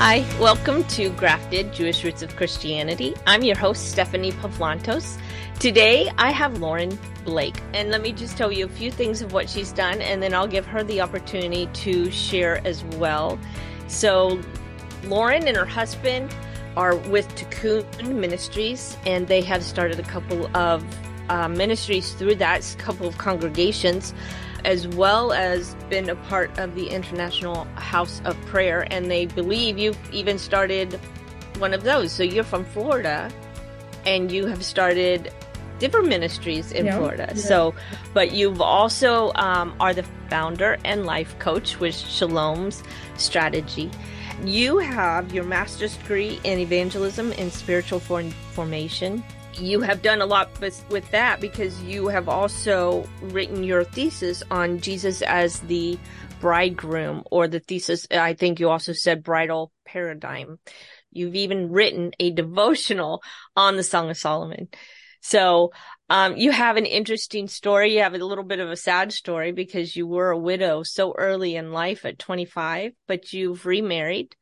Hi, welcome to Grafted Jewish Roots of Christianity. I'm your host, Stephanie Pavlantos. Today, I have Lauren Blake, and let me just tell you a few things of what she's done, and then I'll give her the opportunity to share as well. So, Lauren and her husband are with Tikkun Ministries, and they have started a couple of uh, ministries through that, a couple of congregations as well as been a part of the International House of Prayer. And they believe you've even started one of those. So you're from Florida and you have started different ministries in yeah, Florida. Yeah. So, but you've also um, are the founder and life coach with Shalom's Strategy. You have your master's degree in evangelism and spiritual form- formation you have done a lot with, with that because you have also written your thesis on Jesus as the bridegroom, or the thesis, I think you also said bridal paradigm. You've even written a devotional on the Song of Solomon. So, um, you have an interesting story. You have a little bit of a sad story because you were a widow so early in life at 25, but you've remarried.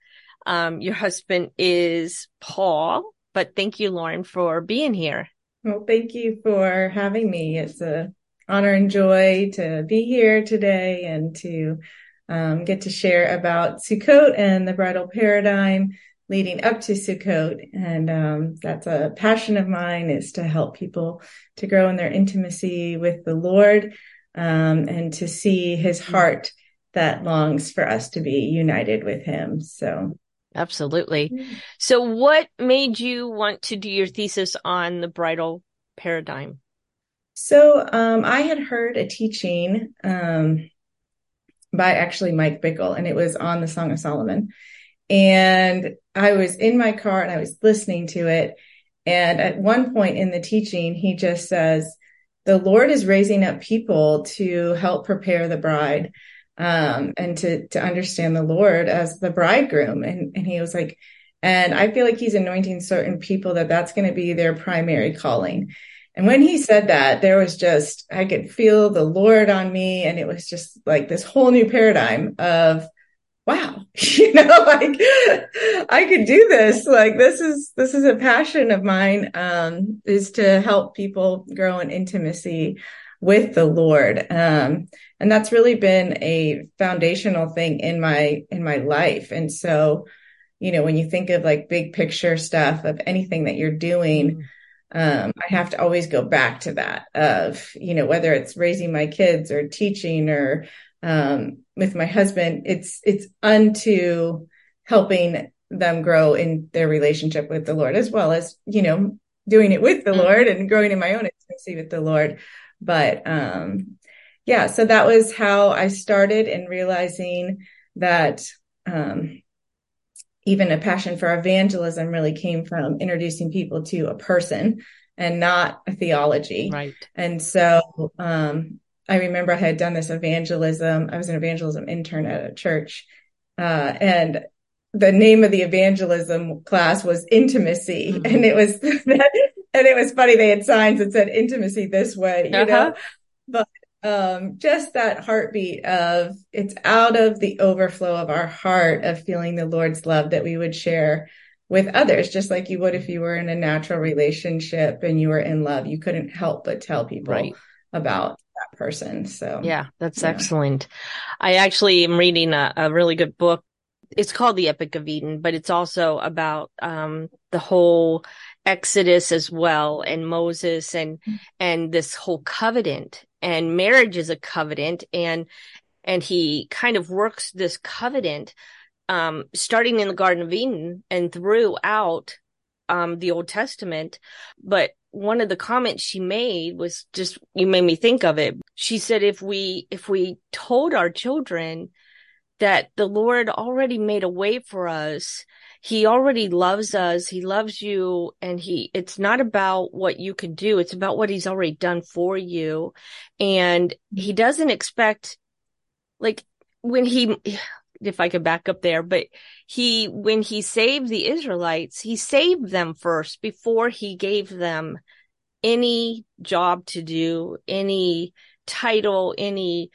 Um, your husband is Paul, but thank you, Lauren, for being here. Well, thank you for having me. It's a honor and joy to be here today and to um, get to share about Sukkot and the bridal paradigm leading up to Sukkot. And um, that's a passion of mine is to help people to grow in their intimacy with the Lord um, and to see his heart that longs for us to be united with him. So Absolutely. Mm. So, what made you want to do your thesis on the bridal paradigm? So, um, I had heard a teaching um, by actually Mike Bickle, and it was on the Song of Solomon. And I was in my car and I was listening to it. And at one point in the teaching, he just says, The Lord is raising up people to help prepare the bride um, and to to understand the Lord as the bridegroom. And and he was like, and I feel like he's anointing certain people that that's going to be their primary calling. And when he said that, there was just I could feel the Lord on me, and it was just like this whole new paradigm of wow you know like i could do this like this is this is a passion of mine um is to help people grow in intimacy with the lord um and that's really been a foundational thing in my in my life and so you know when you think of like big picture stuff of anything that you're doing mm. um, i have to always go back to that of you know whether it's raising my kids or teaching or um, with my husband it's it's unto helping them grow in their relationship with the lord as well as you know doing it with the mm. lord and growing in my own intimacy with the lord but um yeah, so that was how I started in realizing that um, even a passion for evangelism really came from introducing people to a person and not a theology. Right. And so um, I remember I had done this evangelism. I was an evangelism intern at a church, uh, and the name of the evangelism class was intimacy, mm-hmm. and it was and it was funny. They had signs that said intimacy this way, you uh-huh. know. But um, just that heartbeat of it's out of the overflow of our heart of feeling the Lord's love that we would share with others, just like you would if you were in a natural relationship and you were in love. You couldn't help but tell people right. about that person. So, yeah, that's yeah. excellent. I actually am reading a, a really good book it's called the Epic of Eden, but it's also about um, the whole Exodus as well and Moses and mm-hmm. and this whole covenant and marriage is a covenant and and he kind of works this covenant um starting in the Garden of Eden and throughout um the Old Testament but one of the comments she made was just you made me think of it she said if we if we told our children that the Lord already made a way for us he already loves us. He loves you. And he, it's not about what you can do. It's about what he's already done for you. And he doesn't expect, like, when he, if I could back up there, but he, when he saved the Israelites, he saved them first before he gave them any job to do, any title, any,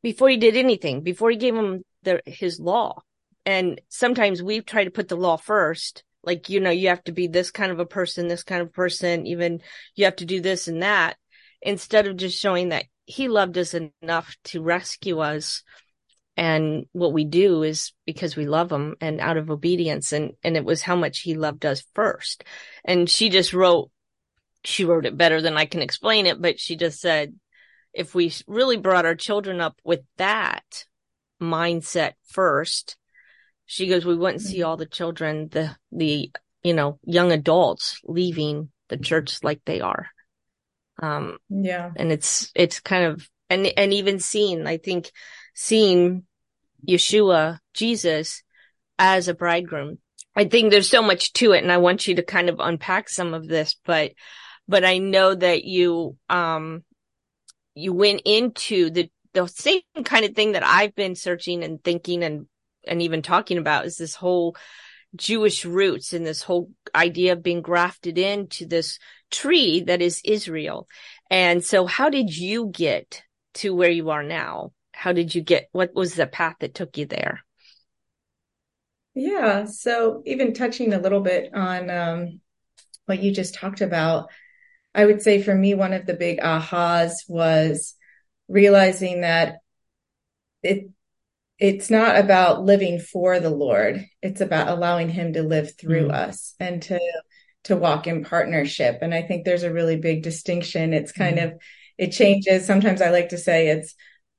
before he did anything, before he gave them their, his law. And sometimes we try to put the law first. Like, you know, you have to be this kind of a person, this kind of person, even you have to do this and that instead of just showing that he loved us enough to rescue us. And what we do is because we love him and out of obedience. And and it was how much he loved us first. And she just wrote she wrote it better than I can explain it but she just said if we really brought our children up with that mindset first. She goes we wouldn't see all the children the the you know young adults leaving the church like they are. Um yeah. and it's it's kind of and and even seeing i think seeing Yeshua, Jesus, as a bridegroom. I think there's so much to it and I want you to kind of unpack some of this, but, but I know that you, um, you went into the, the same kind of thing that I've been searching and thinking and, and even talking about is this whole Jewish roots and this whole idea of being grafted into this tree that is Israel. And so how did you get to where you are now? how did you get what was the path that took you there yeah so even touching a little bit on um, what you just talked about i would say for me one of the big ahas was realizing that it it's not about living for the lord it's about allowing him to live through mm-hmm. us and to to walk in partnership and i think there's a really big distinction it's kind mm-hmm. of it changes sometimes i like to say it's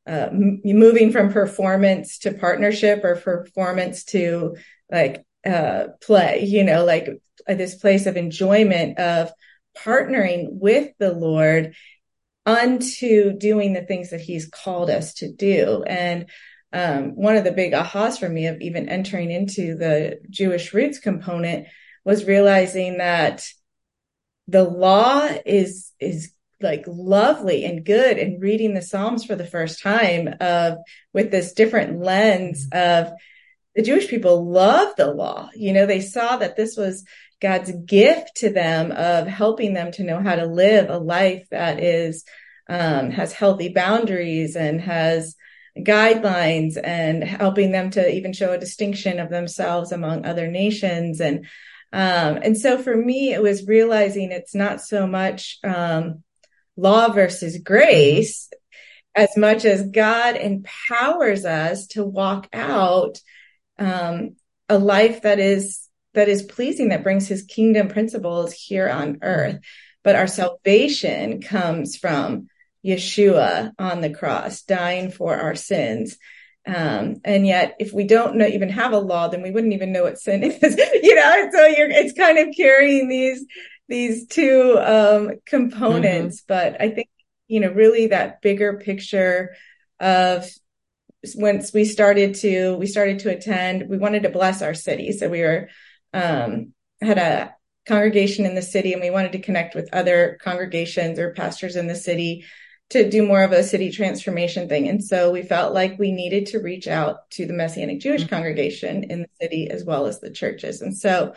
uh, moving from performance to partnership or performance to like uh, play, you know, like this place of enjoyment of partnering with the Lord unto doing the things that He's called us to do. And um, one of the big ahas for me of even entering into the Jewish roots component was realizing that the law is is like lovely and good and reading the Psalms for the first time of with this different lens of the Jewish people love the law. You know, they saw that this was God's gift to them of helping them to know how to live a life that is um, has healthy boundaries and has guidelines and helping them to even show a distinction of themselves among other nations. And um, and so for me it was realizing it's not so much um, law versus grace as much as God empowers us to walk out um, a life that is that is pleasing, that brings His kingdom principles here on earth. But our salvation comes from Yeshua on the cross, dying for our sins. Um, and yet, if we don't know, even have a law, then we wouldn't even know what sin is, you know. So you're, it's kind of carrying these these two um, components. Mm-hmm. But I think, you know, really that bigger picture of once we started to, we started to attend, we wanted to bless our city. So we were, um, had a congregation in the city and we wanted to connect with other congregations or pastors in the city to do more of a city transformation thing. And so we felt like we needed to reach out to the Messianic Jewish mm-hmm. congregation in the city as well as the churches. And so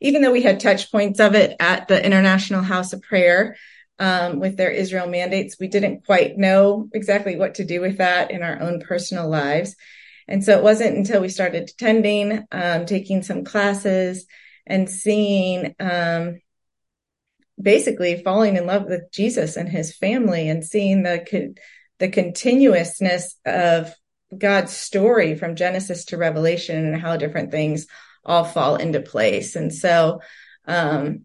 even though we had touch points of it at the International House of Prayer um, with their Israel mandates, we didn't quite know exactly what to do with that in our own personal lives. And so it wasn't until we started attending, um, taking some classes, and seeing um, basically falling in love with Jesus and his family, and seeing the the continuousness of God's story from Genesis to Revelation and how different things all fall into place. And so, um,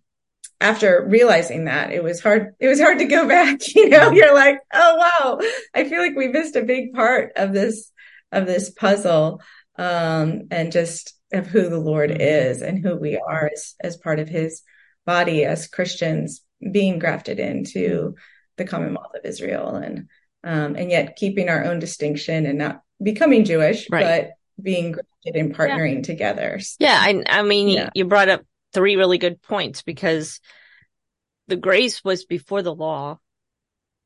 after realizing that it was hard, it was hard to go back. You know, you're like, oh wow, I feel like we missed a big part of this of this puzzle, um, and just of who the Lord is and who we are as as part of His body as Christians, being grafted into the Commonwealth of Israel, and um, and yet keeping our own distinction and not becoming Jewish, right. but being grafted and partnering yeah. together. Yeah, I, I mean, yeah. you brought up three really good points because the grace was before the law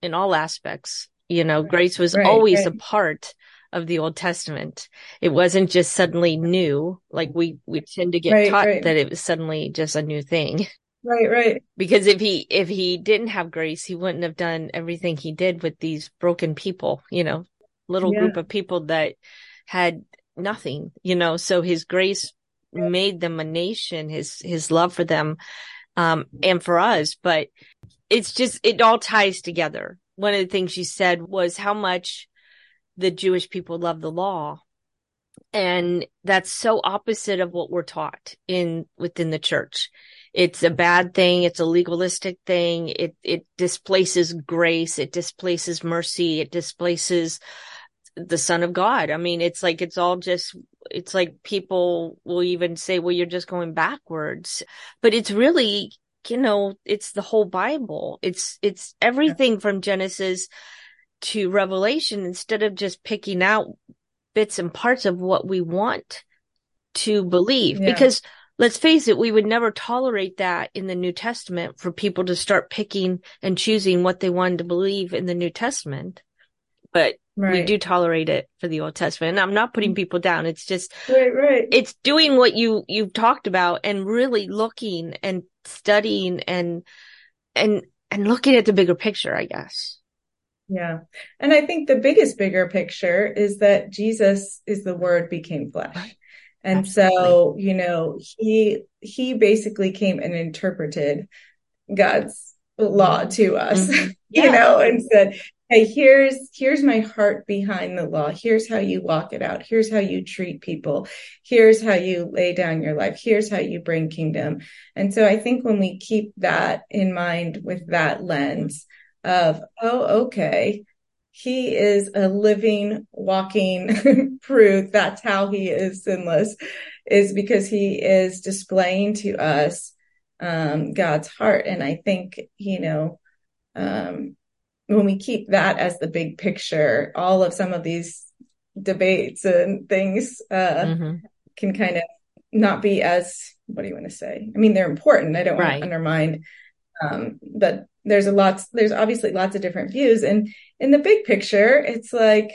in all aspects. You know, right. grace was right, always a part of the Old Testament. It wasn't just suddenly new, like we we tend to get taught that it was suddenly just a new thing. Right, right. Because if he if he didn't have grace, he wouldn't have done everything he did with these broken people, you know, little yeah. group of people that had nothing, you know, so his grace made them a nation, his, his love for them, um, and for us, but it's just, it all ties together. One of the things you said was how much the Jewish people love the law. And that's so opposite of what we're taught in within the church. It's a bad thing. It's a legalistic thing. It, it displaces grace. It displaces mercy. It displaces the son of God. I mean, it's like, it's all just, it's like people will even say, well, you're just going backwards, but it's really, you know, it's the whole Bible. It's, it's everything yeah. from Genesis to Revelation instead of just picking out bits and parts of what we want to believe. Yeah. Because let's face it, we would never tolerate that in the New Testament for people to start picking and choosing what they wanted to believe in the New Testament. But right. we do tolerate it for the Old Testament. And I'm not putting mm-hmm. people down. It's just, right, right. it's doing what you, you've talked about and really looking and studying and, and, and looking at the bigger picture, I guess. Yeah. And I think the biggest bigger picture is that Jesus is the word became flesh. Right. And Absolutely. so, you know, he he basically came and interpreted God's law to us, mm-hmm. yeah. you know, and said, Hey, here's here's my heart behind the law. Here's how you walk it out. Here's how you treat people. Here's how you lay down your life. Here's how you bring kingdom. And so I think when we keep that in mind with that lens, of, oh, okay, he is a living, walking proof. That's how he is sinless, is because he is displaying to us um, God's heart. And I think, you know, um, when we keep that as the big picture, all of some of these debates and things uh, mm-hmm. can kind of not be as, what do you want to say? I mean, they're important. I don't right. want to undermine um, but there's a lot, there's obviously lots of different views. And in the big picture, it's like,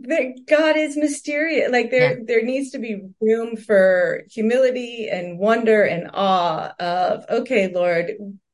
that God is mysterious. Like there, yeah. there needs to be room for humility and wonder and awe of, okay, Lord,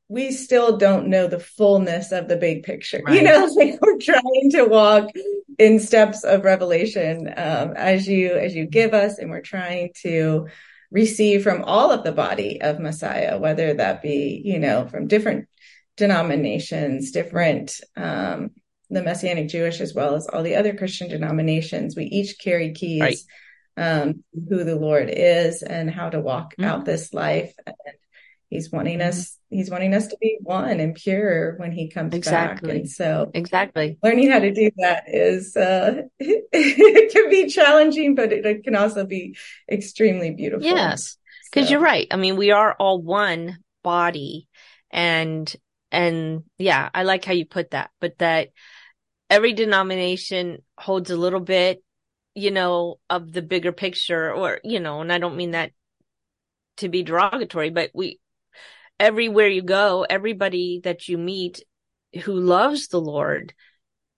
we still don't know the fullness of the big picture. Right. You know, like we're trying to walk in steps of revelation, um, as you, as you give us, and we're trying to receive from all of the body of Messiah, whether that be, you know, from different denominations, different, um, the Messianic Jewish as well as all the other Christian denominations. We each carry keys, right. um, who the Lord is and how to walk mm-hmm. out this life. And he's wanting mm-hmm. us he's wanting us to be one and pure when he comes exactly. back and so exactly learning how to do that is uh it can be challenging but it, it, can also be extremely beautiful yes because so. you're right i mean we are all one body and and yeah i like how you put that but that every denomination holds a little bit you know of the bigger picture or you know and i don't mean that to be derogatory but we everywhere you go, everybody that you meet who loves the Lord,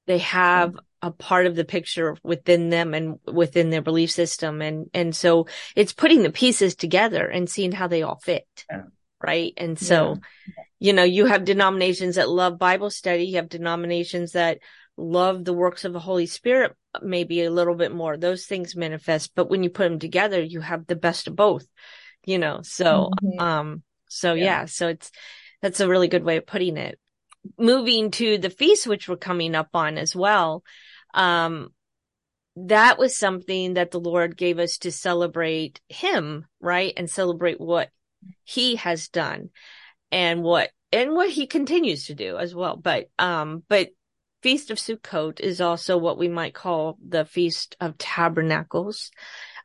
they have a part of the picture within them and within their belief system. And, and so it's putting the pieces together and seeing how they all fit. Yeah. Right. And so, yeah. you know, you have denominations that love Bible study. You have denominations that love the works of the Holy Spirit, maybe a little bit more. Those things manifest. But when you put them together, you have the best of both, you know, so, mm-hmm. um, so yeah. yeah, so it's, that's a really good way of putting it. Moving to the feast, which we're coming up on as well. Um, that was something that the Lord gave us to celebrate him, right? And celebrate what he has done and what, and what he continues to do as well. But, um, but Feast of Sukkot is also what we might call the Feast of Tabernacles.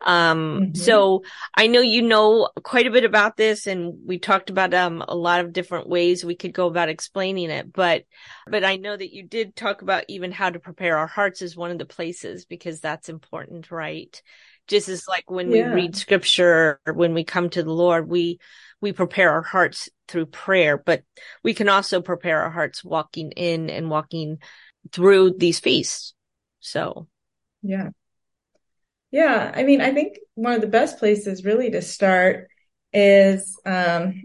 Um, mm-hmm. so I know you know quite a bit about this and we talked about, um, a lot of different ways we could go about explaining it, but, but I know that you did talk about even how to prepare our hearts as one of the places because that's important, right? Just as like when yeah. we read scripture or when we come to the Lord, we, we prepare our hearts through prayer, but we can also prepare our hearts walking in and walking through these feasts. So. Yeah. Yeah, I mean, I think one of the best places really to start is um,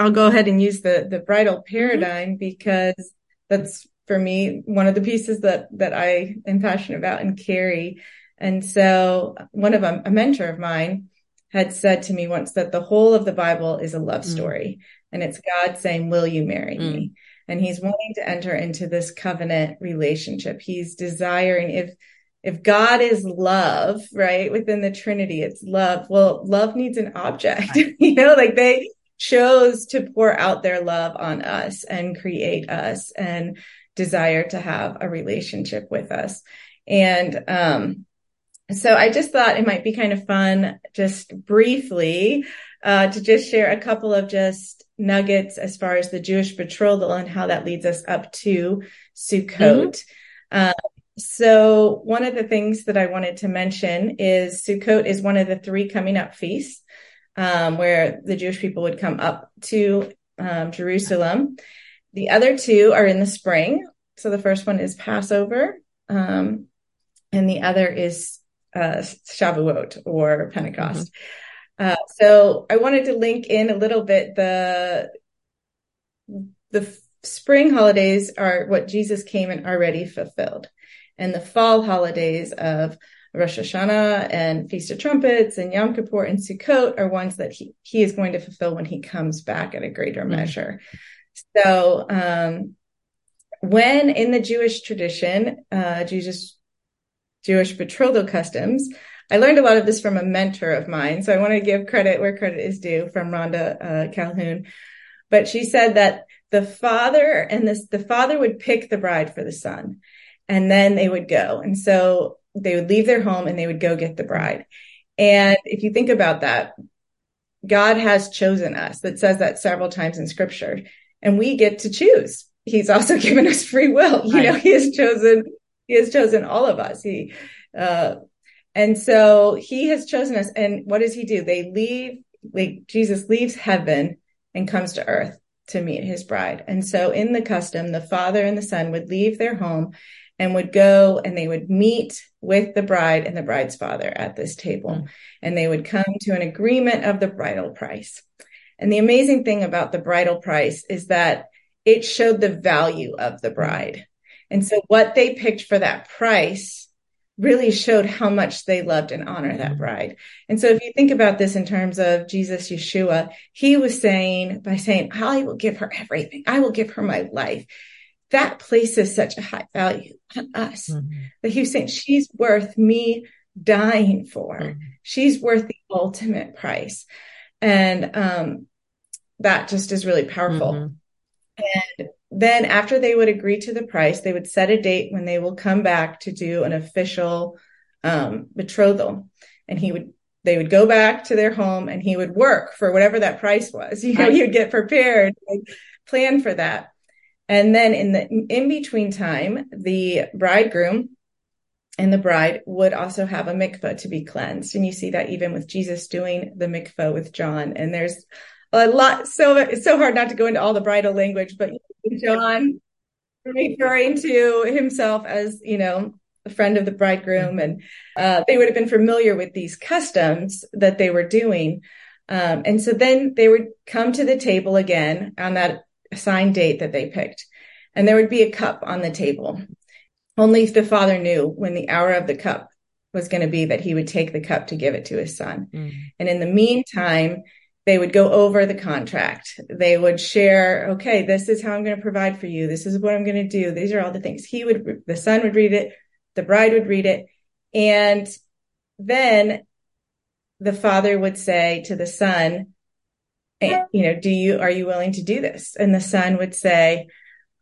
I'll go ahead and use the the bridal mm-hmm. paradigm mm-hmm. because that's for me one of the pieces that that I am passionate about and carry. And so one of them, a mentor of mine had said to me once that the whole of the Bible is a love mm. story mm. and it's God saying, will you marry mm. me? And he's wanting to enter into this covenant relationship. He's desiring if, if God is love, right, within the Trinity, it's love. Well, love needs an object, you know, like they chose to pour out their love on us and create us and desire to have a relationship with us. And, um, so I just thought it might be kind of fun, just briefly, uh, to just share a couple of just nuggets as far as the Jewish betrothal and how that leads us up to Sukkot. Mm-hmm. Uh, so one of the things that I wanted to mention is Sukkot is one of the three coming up feasts, um, where the Jewish people would come up to um, Jerusalem. The other two are in the spring. So the first one is Passover, um, and the other is uh, Shavuot or Pentecost. Mm-hmm. Uh, so I wanted to link in a little bit the the spring holidays are what Jesus came and already fulfilled, and the fall holidays of Rosh Hashanah and Feast of Trumpets and Yom Kippur and Sukkot are ones that he, he is going to fulfill when he comes back at a greater mm-hmm. measure. So, um, when in the Jewish tradition, uh, Jesus Jewish betrothal customs. I learned a lot of this from a mentor of mine. So I want to give credit where credit is due from Rhonda uh, Calhoun. But she said that the father and this, the father would pick the bride for the son and then they would go. And so they would leave their home and they would go get the bride. And if you think about that, God has chosen us. That says that several times in scripture and we get to choose. He's also given us free will. You right. know, he has chosen he has chosen all of us. He, uh, and so he has chosen us. And what does he do? They leave, like Jesus leaves heaven and comes to earth to meet his bride. And so in the custom, the father and the son would leave their home and would go and they would meet with the bride and the bride's father at this table. Mm. And they would come to an agreement of the bridal price. And the amazing thing about the bridal price is that it showed the value of the bride. And so what they picked for that price really showed how much they loved and honored that bride. And so if you think about this in terms of Jesus, Yeshua, he was saying by saying, I will give her everything. I will give her my life. That places such a high value on us mm-hmm. that he was saying she's worth me dying for. Mm-hmm. She's worth the ultimate price. And, um, that just is really powerful. Mm-hmm. And then after they would agree to the price, they would set a date when they will come back to do an official um, betrothal. And he would, they would go back to their home and he would work for whatever that price was. You know, you'd get prepared, plan for that. And then in the in between time, the bridegroom and the bride would also have a mikvah to be cleansed. And you see that even with Jesus doing the mikvah with John. And there's a lot. So it's so hard not to go into all the bridal language, but John referring to himself as, you know, a friend of the bridegroom and uh, they would have been familiar with these customs that they were doing. Um, and so then they would come to the table again on that assigned date that they picked. And there would be a cup on the table. Only the father knew when the hour of the cup was going to be that he would take the cup to give it to his son. Mm. And in the meantime, they would go over the contract. They would share, okay, this is how I'm going to provide for you. This is what I'm going to do. These are all the things. He would, the son would read it. The bride would read it. And then the father would say to the son, you know, do you, are you willing to do this? And the son would say,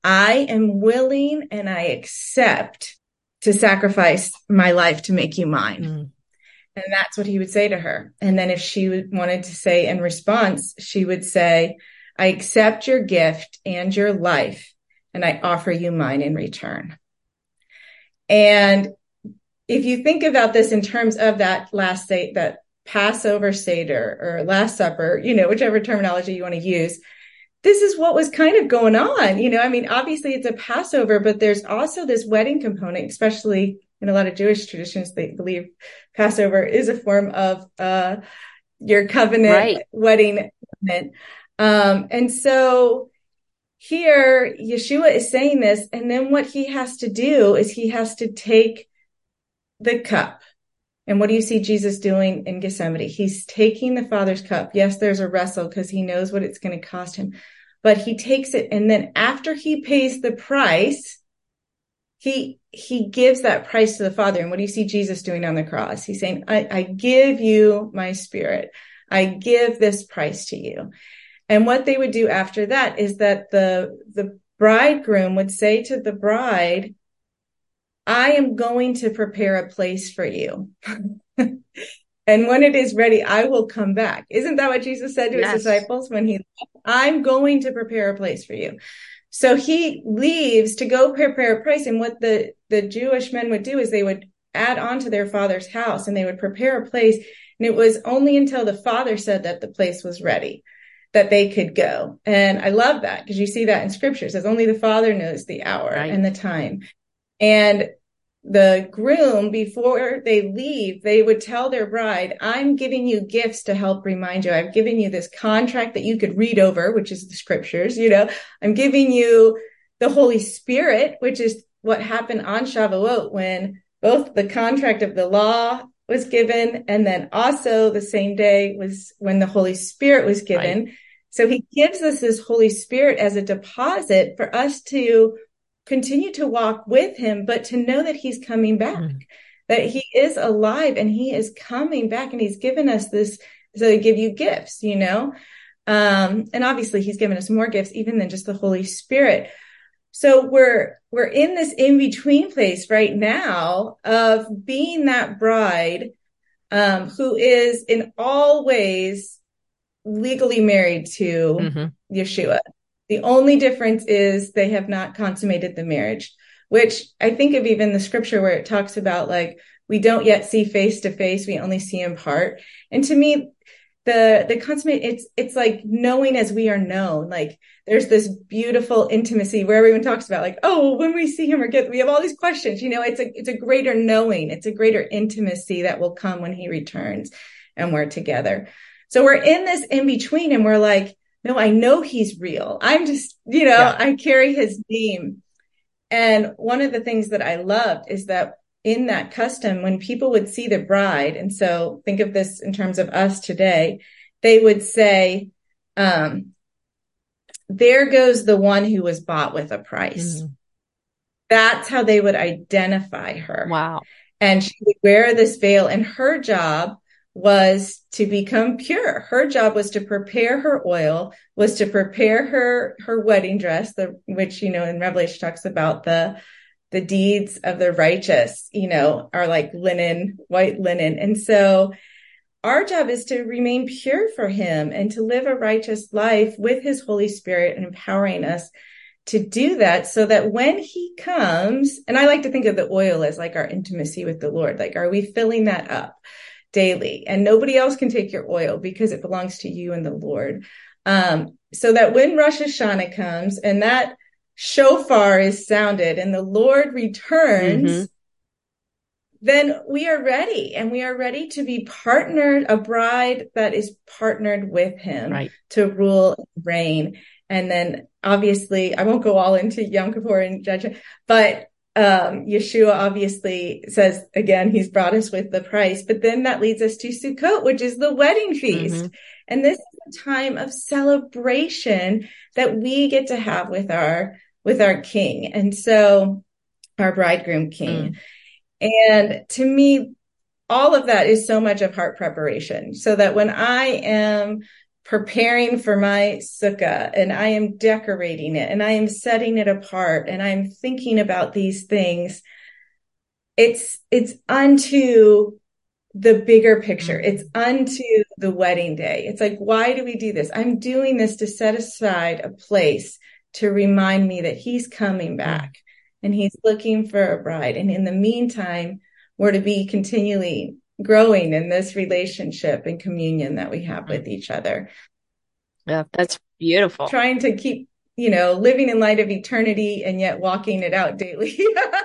I am willing and I accept to sacrifice my life to make you mine. Mm. And that's what he would say to her. And then if she wanted to say in response, she would say, I accept your gift and your life, and I offer you mine in return. And if you think about this in terms of that last say, that Passover Seder or Last Supper, you know, whichever terminology you want to use, this is what was kind of going on. You know, I mean, obviously it's a Passover, but there's also this wedding component, especially in a lot of Jewish traditions, they believe Passover is a form of uh, your covenant right. wedding. Um, and so here, Yeshua is saying this, and then what he has to do is he has to take the cup And what do you see Jesus doing in Gethsemane? He's taking the Father's cup. Yes, there's a wrestle because he knows what it's going to cost him, but he takes it. And then after he pays the price, he, he gives that price to the Father. And what do you see Jesus doing on the cross? He's saying, I, I give you my spirit. I give this price to you. And what they would do after that is that the, the bridegroom would say to the bride, I am going to prepare a place for you. and when it is ready, I will come back. Isn't that what Jesus said to yes. his disciples when he left? I'm going to prepare a place for you. So he leaves to go prepare a place. And what the, the Jewish men would do is they would add on to their father's house and they would prepare a place. And it was only until the father said that the place was ready that they could go. And I love that because you see that in scripture. It says only the father knows the hour right. and the time. And the groom, before they leave, they would tell their bride, I'm giving you gifts to help remind you. I've given you this contract that you could read over, which is the scriptures, you know, I'm giving you the Holy Spirit, which is what happened on Shavuot when both the contract of the law was given and then also the same day was when the Holy Spirit was given. Right. So he gives us this Holy Spirit as a deposit for us to continue to walk with him, but to know that he's coming back, mm-hmm. that he is alive and he is coming back and he's given us this, so they give you gifts, you know? Um, and obviously he's given us more gifts even than just the Holy Spirit. So we're, we're in this in between place right now of being that bride, um, who is in all ways legally married to mm-hmm. Yeshua. The only difference is they have not consummated the marriage, which I think of even the scripture where it talks about like, we don't yet see face to face. We only see in part. And to me, the, the consummate, it's, it's like knowing as we are known. Like there's this beautiful intimacy where everyone talks about like, oh, when we see him or get, we have all these questions, you know, it's a, it's a greater knowing. It's a greater intimacy that will come when he returns and we're together. So we're in this in between and we're like, no, I know he's real. I'm just, you know, yeah. I carry his name. And one of the things that I loved is that in that custom, when people would see the bride, and so think of this in terms of us today, they would say, um, there goes the one who was bought with a price. Mm. That's how they would identify her. Wow. And she would wear this veil and her job was to become pure. Her job was to prepare her oil, was to prepare her, her wedding dress, the, which, you know, in Revelation talks about the, the deeds of the righteous, you know, are like linen, white linen. And so our job is to remain pure for him and to live a righteous life with his Holy Spirit and empowering us to do that so that when he comes, and I like to think of the oil as like our intimacy with the Lord, like, are we filling that up? Daily and nobody else can take your oil because it belongs to you and the Lord. Um, so that when Rosh Hashanah comes and that shofar is sounded and the Lord returns, mm-hmm. then we are ready and we are ready to be partnered, a bride that is partnered with him right. to rule and reign. And then obviously I won't go all into Yom Kippur and judgment, but um, Yeshua obviously says again, he's brought us with the price, but then that leads us to Sukkot, which is the wedding feast. Mm-hmm. And this is a time of celebration that we get to have with our, with our king. And so our bridegroom king. Mm. And to me, all of that is so much of heart preparation so that when I am preparing for my sukkah and I am decorating it and I am setting it apart and I'm thinking about these things. It's, it's unto the bigger picture. Mm-hmm. It's unto the wedding day. It's like, why do we do this? I'm doing this to set aside a place to remind me that he's coming back and he's looking for a bride. And in the meantime, we're to be continually growing in this relationship and communion that we have with each other. Yeah, that's beautiful. Trying to keep, you know, living in light of eternity and yet walking it out daily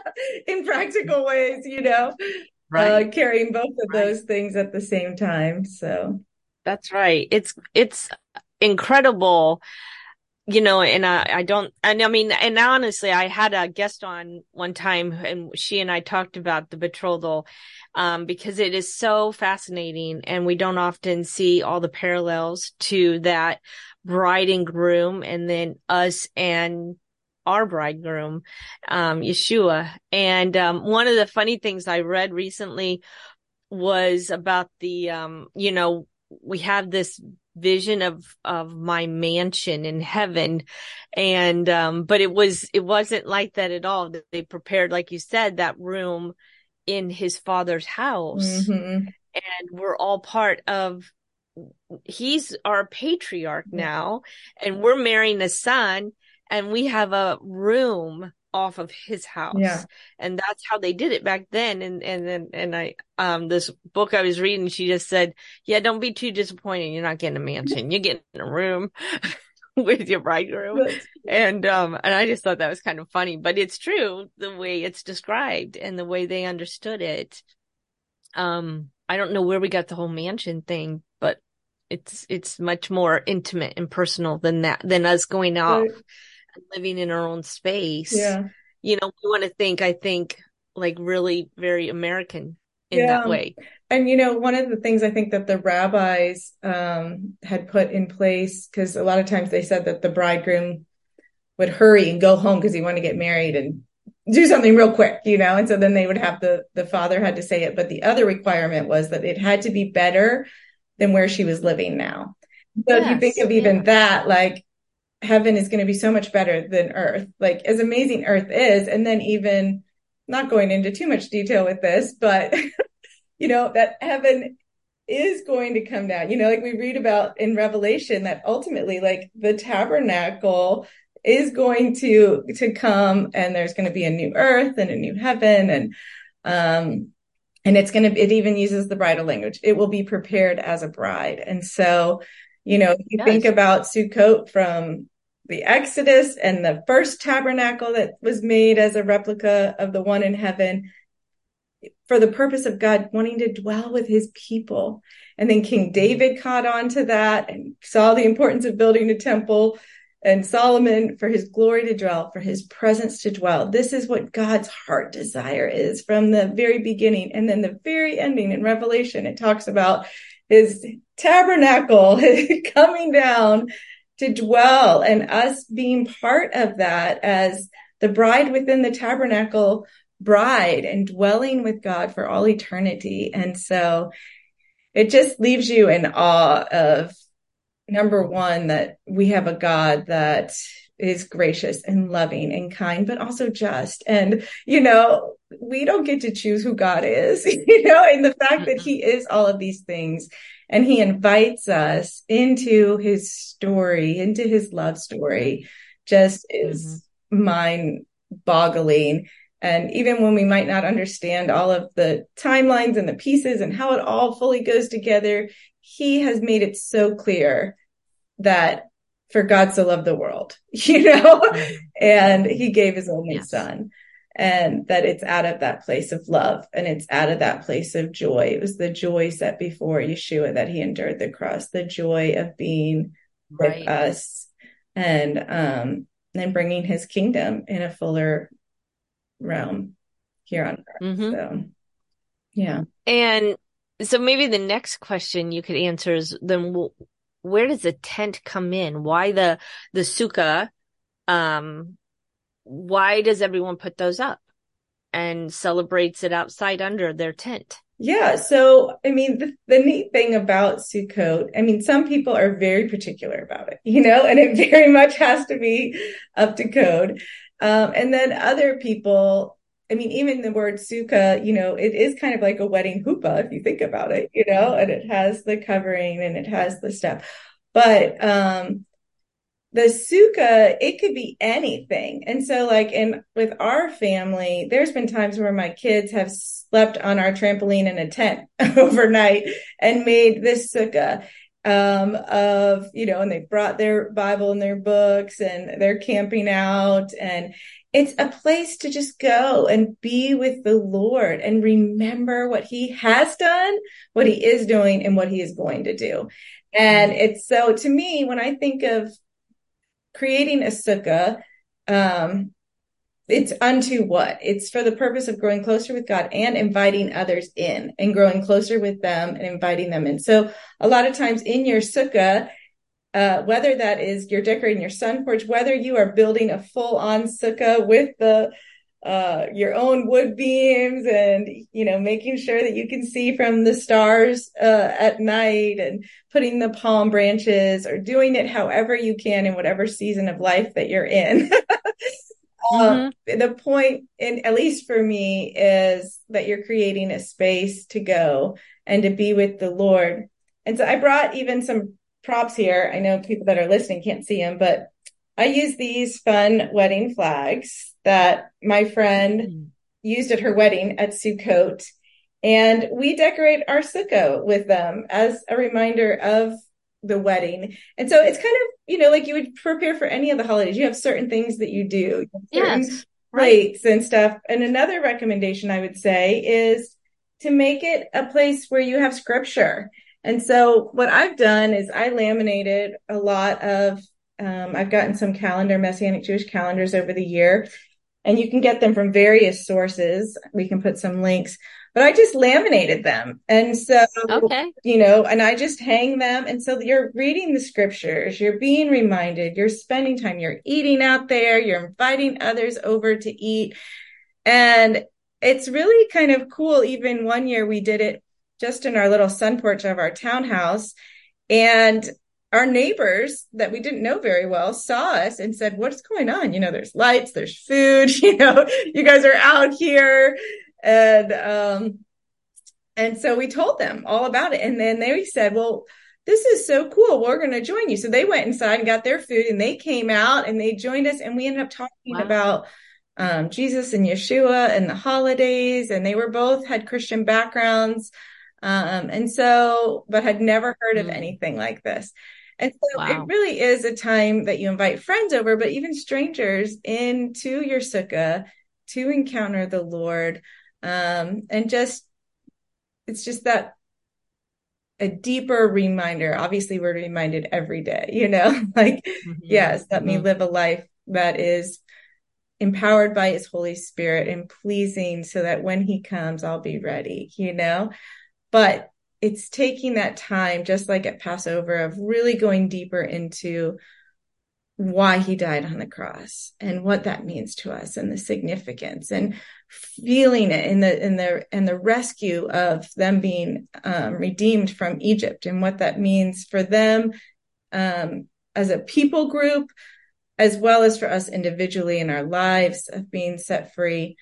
in practical ways, you know, uh, right. Uh, carrying both of right. those things at the same time. So that's right. It's, it's incredible you know, and I, I don't, and I mean, and honestly, I had a guest on one time and she and I talked about the betrothal, um, because it is so fascinating and we don't often see all the parallels to that bride and groom and then us and our bridegroom, um, Yeshua. And, um, one of the funny things I read recently was about the, um, you know, we have this vision of of my mansion in heaven and um but it was it wasn't like that at all they prepared like you said that room in his father's house mm-hmm. and we're all part of he's our patriarch now and we're marrying a son and we have a room off of his house. Yeah. And that's how they did it back then. And, and then, and I, um, this book I was reading, she just said, yeah, don't be too disappointed. You're not getting a mansion. You're getting a room with your bridegroom. And, um, and I just thought that was kind of funny, but it's true the way it's described and the way they understood it. Um, I don't know where we got the whole mansion thing, but it's, it's much more intimate and personal than that, than us going off. Right living in our own space. Yeah. You know, we want to think, I think, like really very American in yeah. that way. And you know, one of the things I think that the rabbis um, had put in place, because a lot of times they said that the bridegroom would hurry and go home because he wanted to get married and do something real quick, you know. And so then they would have the the father had to say it, but the other requirement was that it had to be better than where she was living now. So yes, if you think of even yeah. that, like heaven is going to be so much better than earth. Like as amazing earth is, and then even not going into too much detail with this, but you know, that heaven is going to come down. You know, like we read about in Revelation that ultimately like the tabernacle is going to to come and there's going to be a new earth and a new heaven and um and it's going to it even uses the bridal language. It will be prepared as a bride. And so you know, if you yes. think about Sukkot from the Exodus and the first tabernacle that was made as a replica of the one in heaven for the purpose of God wanting to dwell with his people. And then King David caught on to that and saw the importance of building a temple and Solomon for his glory to dwell, for his presence to dwell. This is what God's heart desire is from the very beginning. And then the very ending in Revelation, it talks about his tabernacle coming down to dwell and us being part of that as the bride within the tabernacle bride and dwelling with God for all eternity. And so it just leaves you in awe of number one, that we have a God that is gracious and loving and kind, but also just. And, you know, we don't get to choose who God is, you know, and the fact that he is all of these things and he invites us into his story, into his love story, just is mm-hmm. mind boggling. And even when we might not understand all of the timelines and the pieces and how it all fully goes together, he has made it so clear that for God so loved the world, you know, mm-hmm. and he gave his only yes. son and that it's out of that place of love and it's out of that place of joy. It was the joy set before Yeshua that he endured the cross, the joy of being right. with us and um and bringing his kingdom in a fuller realm here on earth. Mm-hmm. So yeah. And so maybe the next question you could answer is then where does the tent come in? Why the the sukkah um why does everyone put those up and celebrates it outside under their tent? Yeah. So, I mean, the, the, neat thing about Sukkot, I mean, some people are very particular about it, you know, and it very much has to be up to code. Um, and then other people, I mean, even the word sukkah, you know, it is kind of like a wedding huppah if you think about it, you know, and it has the covering and it has the stuff. But, um, the sukkah, it could be anything. And so like in with our family, there's been times where my kids have slept on our trampoline in a tent overnight and made this sukkah um, of, you know, and they brought their Bible and their books and they're camping out and it's a place to just go and be with the Lord and remember what he has done, what he is doing and what he is going to do. And it's so to me, when I think of creating a sukkah, um, it's unto what? It's for the purpose of growing closer with God and inviting others in and growing closer with them and inviting them in. So a lot of times in your sukkah, uh, whether that is you're decorating your sun porch, whether you are building a full on sukkah with the uh, your own wood beams and you know making sure that you can see from the stars uh, at night and putting the palm branches or doing it however you can in whatever season of life that you're in uh, mm-hmm. the point in at least for me is that you're creating a space to go and to be with the lord and so i brought even some props here i know people that are listening can't see them but I use these fun wedding flags that my friend mm. used at her wedding at Sukkot. And we decorate our sukkah with them as a reminder of the wedding. And so it's kind of, you know, like you would prepare for any of the holidays. You have certain things that you do, yes, plates right. and stuff. And another recommendation I would say is to make it a place where you have scripture. And so what I've done is I laminated a lot of um, I've gotten some calendar, Messianic Jewish calendars over the year, and you can get them from various sources. We can put some links, but I just laminated them. And so, okay. you know, and I just hang them. And so you're reading the scriptures, you're being reminded, you're spending time, you're eating out there, you're inviting others over to eat. And it's really kind of cool. Even one year we did it just in our little sun porch of our townhouse. And our neighbors that we didn't know very well saw us and said, what's going on? You know, there's lights, there's food, you know, you guys are out here. And, um, and so we told them all about it. And then they said, well, this is so cool. We're going to join you. So they went inside and got their food and they came out and they joined us and we ended up talking wow. about um, Jesus and Yeshua and the holidays. And they were both had Christian backgrounds. Um, and so, but had never heard of mm. anything like this. And so wow. it really is a time that you invite friends over, but even strangers into your sukkah to encounter the Lord. Um, and just, it's just that a deeper reminder. Obviously, we're reminded every day, you know, like, mm-hmm. yes, let mm-hmm. me live a life that is empowered by his Holy Spirit and pleasing so that when he comes, I'll be ready, you know? But it's taking that time, just like at Passover, of really going deeper into why he died on the cross and what that means to us and the significance and feeling it in the in the and the rescue of them being um, redeemed from Egypt and what that means for them um, as a people group as well as for us individually in our lives of being set free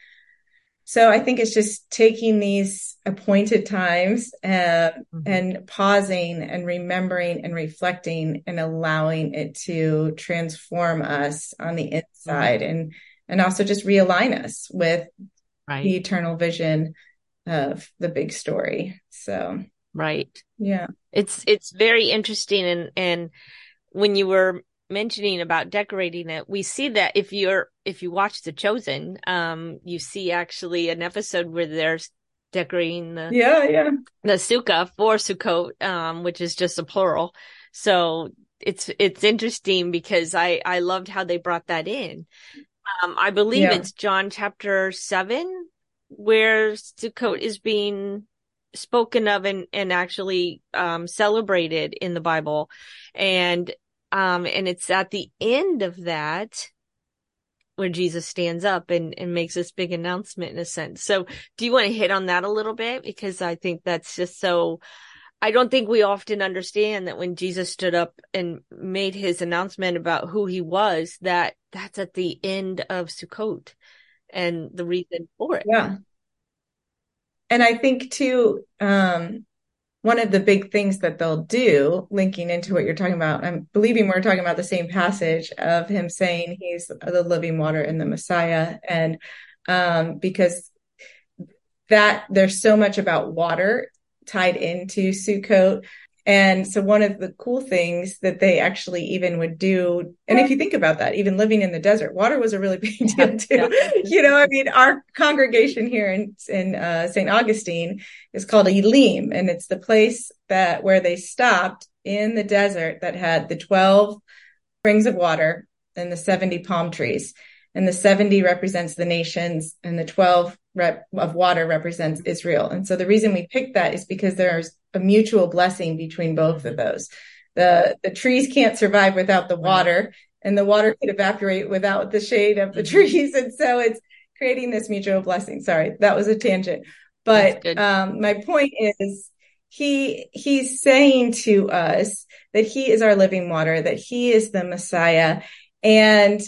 so I think it's just taking these appointed times uh, mm-hmm. and pausing and remembering and reflecting and allowing it to transform us on the inside mm-hmm. and and also just realign us with right. the eternal vision of the big story. So right. Yeah. It's it's very interesting and and when you were mentioning about decorating it, we see that if you're if you watch The Chosen, um, you see actually an episode where they're decorating the yeah yeah the sukkah for Sukkot, um, which is just a plural. So it's it's interesting because I I loved how they brought that in. Um, I believe yeah. it's John chapter seven where Sukkot is being spoken of and, and actually um, celebrated in the Bible. And um, and it's at the end of that where Jesus stands up and, and makes this big announcement in a sense. So do you want to hit on that a little bit? Because I think that's just so, I don't think we often understand that when Jesus stood up and made his announcement about who he was, that that's at the end of Sukkot and the reason for it. Yeah. And I think too, um, one of the big things that they'll do, linking into what you're talking about, I'm believing we're talking about the same passage of him saying he's the living water and the Messiah. And um, because that there's so much about water tied into Sukkot and so one of the cool things that they actually even would do, and if you think about that, even living in the desert, water was a really big deal too. Yeah. you know, I mean, our congregation here in, in uh, St. Augustine is called Elim, and it's the place that where they stopped in the desert that had the 12 springs of water and the 70 palm trees. And the 70 represents the nations and the 12 rep of water represents Israel. And so the reason we picked that is because there's a mutual blessing between both of those. The, the trees can't survive without the water and the water could evaporate without the shade of the mm-hmm. trees. And so it's creating this mutual blessing. Sorry, that was a tangent. But um, my point is he he's saying to us that he is our living water, that he is the Messiah. And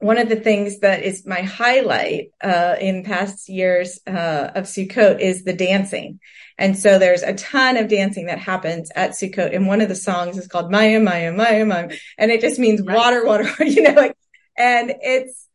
one of the things that is my highlight uh, in past years uh, of Sukkot is the dancing. And so there's a ton of dancing that happens at Sukkot. And one of the songs is called Mayim, Mayim, Mayim, Mayim. And it just means water, water, you know, like, and it's,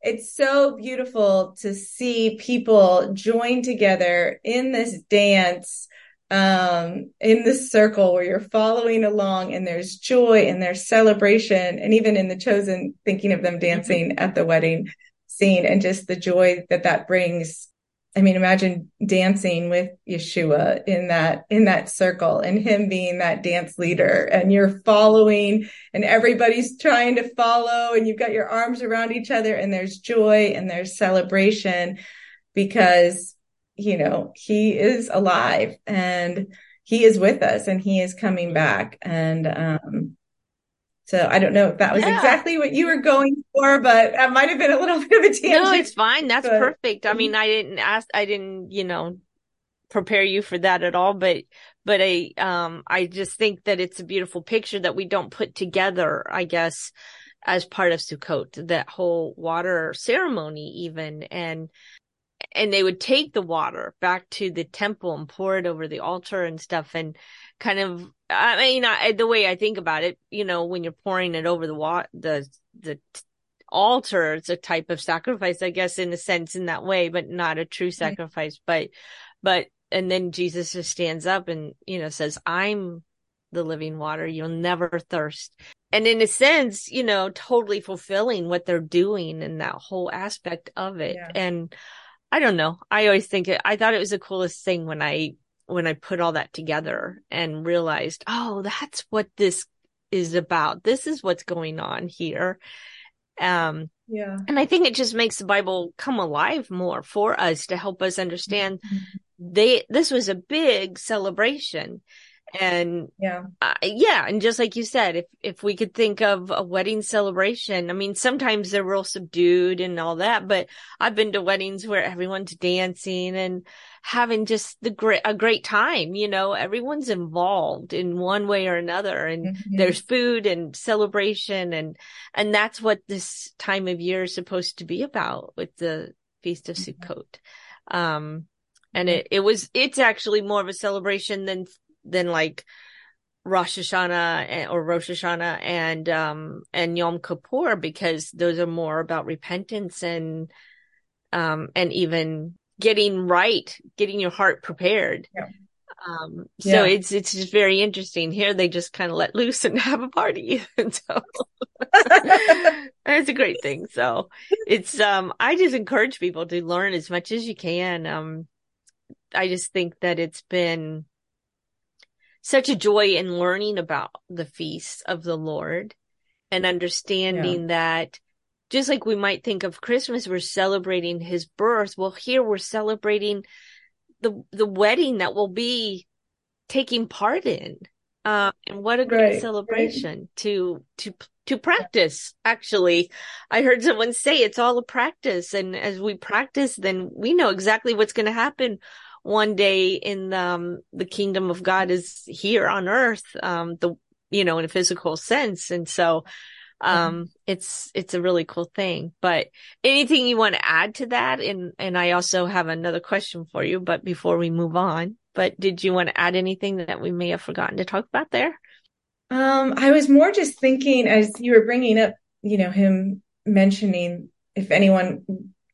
it's so beautiful to see people join together in this dance um, in this circle where you're following along and there's joy and there's celebration. And even in the chosen, thinking of them dancing at the wedding scene and just the joy that that brings. I mean, imagine dancing with Yeshua in that, in that circle and him being that dance leader and you're following and everybody's trying to follow and you've got your arms around each other and there's joy and there's celebration because you know, he is alive and he is with us and he is coming back. And, um, so I don't know if that was yeah. exactly what you were going for, but that might have been a little bit of a tangent. No, it's fine. That's but, perfect. I mean, I didn't ask, I didn't, you know, prepare you for that at all, but, but I, um, I just think that it's a beautiful picture that we don't put together, I guess, as part of Sukkot, that whole water ceremony even. And, and they would take the water back to the temple and pour it over the altar and stuff and kind of i mean I, the way i think about it you know when you're pouring it over the water the the altar it's a type of sacrifice i guess in a sense in that way but not a true sacrifice. But but and then jesus just stands up and you know says i'm the living water. You'll never thirst. And in a sense you know totally fulfilling what they're doing in that whole aspect of it. Yeah. and I don't know. I always think it, I thought it was the coolest thing when I, when I put all that together and realized, oh, that's what this is about. This is what's going on here. Um, yeah. And I think it just makes the Bible come alive more for us to help us understand mm-hmm. they, this was a big celebration and yeah uh, yeah and just like you said if if we could think of a wedding celebration i mean sometimes they're real subdued and all that but i've been to weddings where everyone's dancing and having just the great a great time you know everyone's involved in one way or another and mm-hmm. there's food and celebration and and that's what this time of year is supposed to be about with the feast of mm-hmm. sukkot um and it, it was it's actually more of a celebration than than like Rosh Hashanah or Rosh Hashanah and um and Yom Kippur because those are more about repentance and um and even getting right, getting your heart prepared. Yeah. Um so yeah. it's it's just very interesting. Here they just kind of let loose and have a party. and so it's a great thing. So it's um I just encourage people to learn as much as you can. Um I just think that it's been such a joy in learning about the feasts of the Lord and understanding yeah. that just like we might think of Christmas, we're celebrating his birth. Well, here we're celebrating the, the wedding that we'll be taking part in. Uh, and what a great right, celebration right. to, to, to practice. Actually, I heard someone say it's all a practice. And as we practice, then we know exactly what's going to happen one day in um, the kingdom of God is here on earth, um, the, you know, in a physical sense. And so, um, mm-hmm. it's, it's a really cool thing, but anything you want to add to that? And, and I also have another question for you, but before we move on, but did you want to add anything that we may have forgotten to talk about there? Um, I was more just thinking as you were bringing up, you know, him mentioning if anyone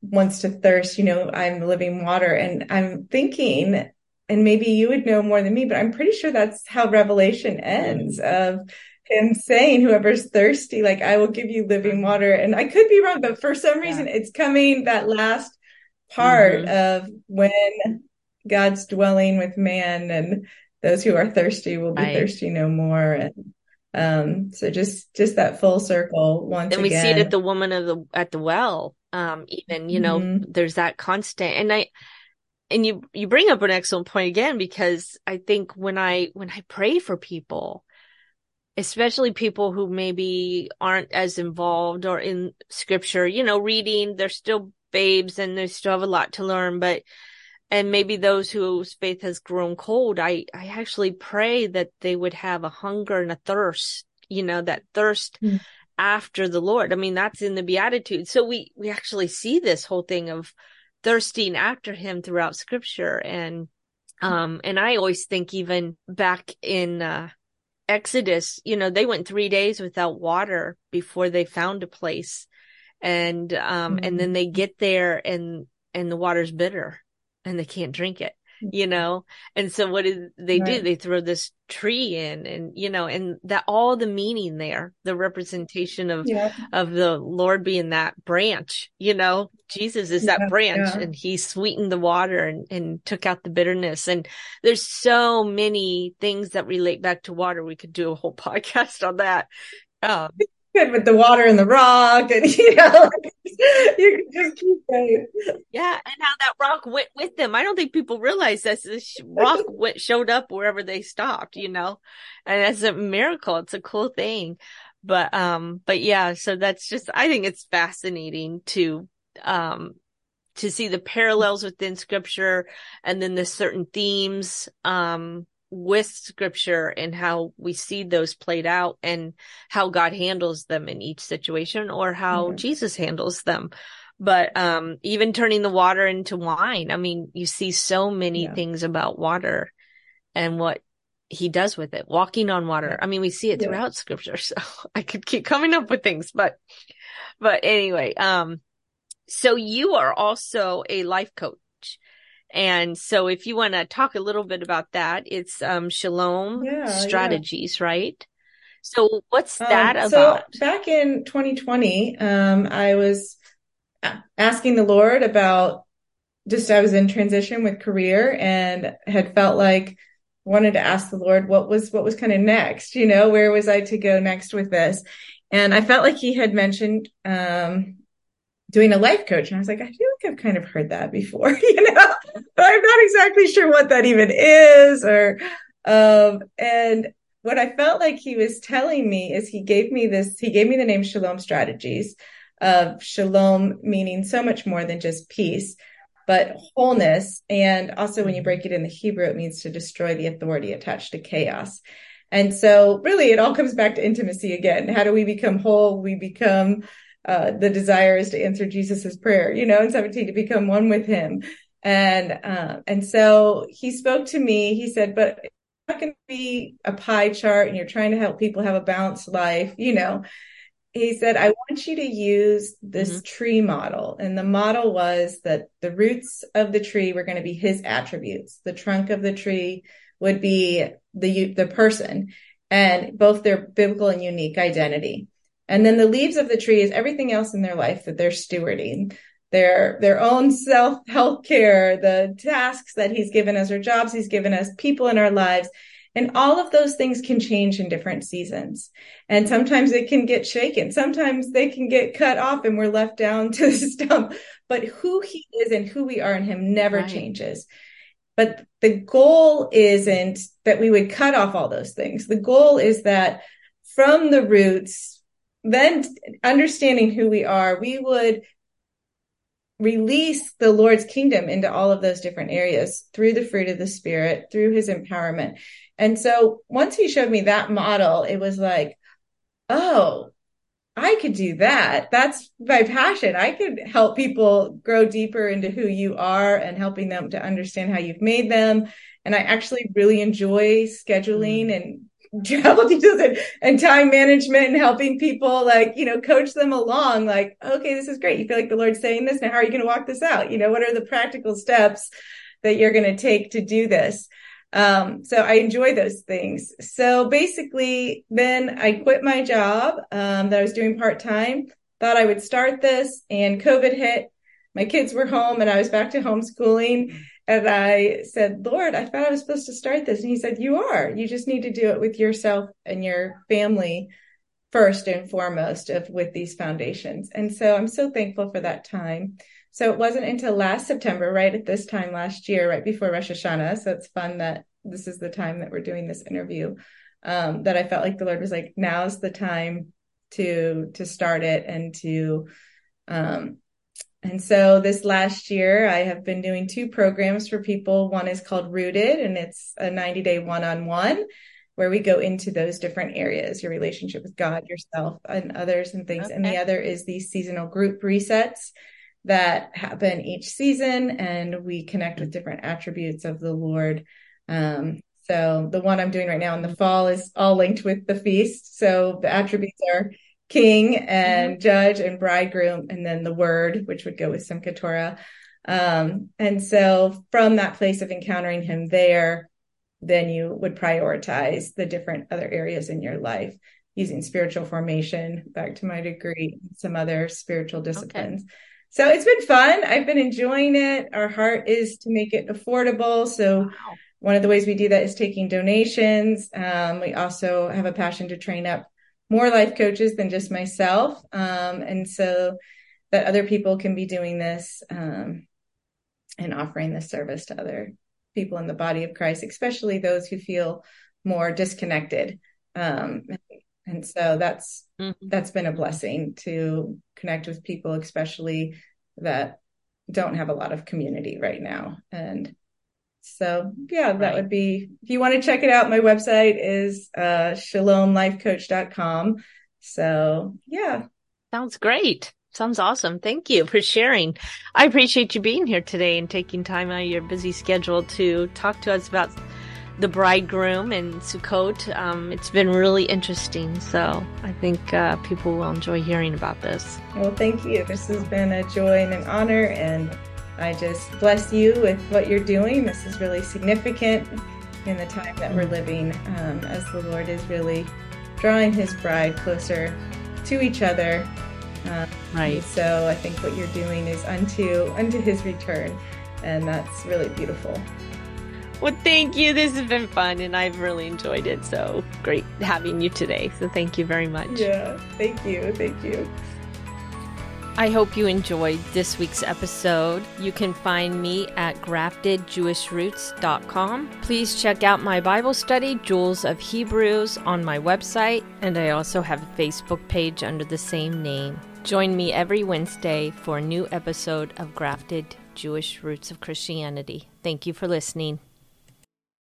wants to thirst, you know, I'm living water. And I'm thinking, and maybe you would know more than me, but I'm pretty sure that's how Revelation ends of him saying, whoever's thirsty, like I will give you living water. And I could be wrong, but for some reason yeah. it's coming that last part mm-hmm. of when God's dwelling with man and those who are thirsty will be right. thirsty no more. And Um, so just just that full circle once and we again. see it at the woman of the at the well. Um, even you know, Mhm. there's that constant, and I and you you bring up an excellent point again because I think when I when I pray for people, especially people who maybe aren't as involved or in scripture, you know, reading, they're still babes and they still have a lot to learn, but and maybe those whose faith has grown cold, I I actually pray that they would have a hunger and a thirst, you know, that thirst Mm. after the Lord. I mean, that's in the Beatitudes. So we we actually see this whole thing of thirsting after him throughout scripture and um and I always think even back in uh Exodus, you know, they went 3 days without water before they found a place. And um and then they get there and and the water's bitter and they can't drink it, you know? And so what did they do? They throw this tree in and you know, and that all the meaning there, the representation of Yeah. of the Lord being that branch, you know, Jesus is that Yeah, branch yeah. and he sweetened the water and, and took out the bitterness. And there's so many things that relate back to water. We could do a whole podcast on that. Um, Good with the water and the rock, and you know, you can just keep going. yeah. And how that rock went with them. I don't think people realize that this rock went, showed up wherever they stopped, you know, and it's a miracle. It's a cool thing. But, um, but yeah, so that's just, I think it's fascinating to, um, to see the parallels within scripture and then the certain themes, um, with scripture and how we see those played out and how God handles them in each situation or how Yeah. Jesus handles them. But, um, even turning the water into wine. I mean, you see so many Yeah. things about water and what he does with it, walking on water. I mean, we see it Yeah. throughout scripture. So I could keep coming up with things, but, but anyway, um, so you are also a life coach. And so if you want to talk a little bit about that, it's, um, Shalom Yeah, yeah. strategies, right? So what's that Um, so about? back in 2020, um, I was asking the Lord about just I was in transition with career and had felt like wanted to ask the Lord what was what was kind of next, you know, where was I to go next with this? And I felt like he had mentioned um doing a life coach. And I was like, I feel like I've kind of heard that before, you know, but I'm not exactly sure what that even is or um and what I felt like he was telling me is he gave me this, he gave me the name Shalom Strategies of shalom meaning so much more than just peace, but wholeness. And also when you break it in the Hebrew, it means to destroy the authority attached to chaos. And so really it all comes back to intimacy again. How do we become whole? We become uh, the desire is to answer Jesus's prayer, you know, in 17 to become one with him. And, uh, and so he spoke to me. He said, but it's not going to be a pie chart and you're trying to help people have a balanced life, you know. He said, I want you to use this tree model. And the model was that the roots of the tree were going to be his attributes. The trunk of the tree would be the, the person and both their biblical and unique identity. And then the leaves of the tree is everything else in their life that they're stewarding. Their, their own self health care, the tasks that he's given us or jobs he's given us, people in our lives. And all of those things can change in different seasons. And sometimes it can get shaken. Sometimes they can get cut off and we're left down to the stump. But who he is and who we are in him never Right. changes. But the goal isn't that we would cut off all those things. The goal is that from the roots, then understanding who we are, we would release the Lord's kingdom into all of those different areas through the fruit of the spirit, through his empowerment. And so once he showed me that model, it was like, oh, I could do that. That's my passion. I could help people grow deeper into who you are and helping them to understand how you've made them. And I actually really enjoy scheduling mm. and travel details and, and time management and helping people like, you know, coach them along like, okay, this is great. You feel like the Lord's saying this. Now, how are you going to walk this out? You know, what are the practical steps that you're going to take to do this? Um, so I enjoy those things. So basically, then I quit my job um, that I was doing part time. Thought I would start this, and COVID hit. My kids were home, and I was back to homeschooling. And I said, Lord, I thought I was supposed to start this. And he said, You are. You just need to do it with yourself and your family first and foremost of with these foundations. And so I'm so thankful for that time. So it wasn't until last September, right at this time last year, right before Rosh Hashanah. So it's fun that this is the time that we're doing this interview. Um, that I felt like the Lord was like, now's the time to to start it and to um and so this last year I have been doing two programs for people. One is called Rooted and it's a 90 day one-on-one where we go into those different areas, your relationship with God, yourself and others and things. Okay. And the other is these seasonal group resets that happen each season and we connect with different attributes of the Lord. Um, so the one I'm doing right now in the fall is all linked with the feast. So the attributes are king and mm-hmm. judge and bridegroom, and then the word, which would go with Simchat Torah. Um, and so from that place of encountering him there, then you would prioritize the different other areas in your life using spiritual formation, back to my degree, some other spiritual disciplines. Okay. So it's been fun. I've been enjoying it. Our heart is to make it affordable. So wow. one of the ways we do that is taking donations. Um, we also have a passion to train up more life coaches than just myself. Um, and so that other people can be doing this um, and offering this service to other people in the body of Christ, especially those who feel more disconnected. Um, and so that's mm-hmm. that's been a blessing to connect with people especially that don't have a lot of community right now and so yeah that right. would be if you want to check it out my website is uh shalomlifecoach.com so yeah sounds great sounds awesome thank you for sharing i appreciate you being here today and taking time out of your busy schedule to talk to us about the bridegroom and Sukkot. Um, it's been really interesting, so I think uh, people will enjoy hearing about this. Well, thank you. This has been a joy and an honor, and I just bless you with what you're doing. This is really significant in the time that we're living, um, as the Lord is really drawing His bride closer to each other. Uh, right. So I think what you're doing is unto unto His return, and that's really beautiful. Well, thank you. This has been fun and I've really enjoyed it. So great having you today. So thank you very much. Yeah, thank you. Thank you. I hope you enjoyed this week's episode. You can find me at graftedjewishroots.com. Please check out my Bible study, Jewels of Hebrews, on my website, and I also have a Facebook page under the same name. Join me every Wednesday for a new episode of Grafted Jewish Roots of Christianity. Thank you for listening.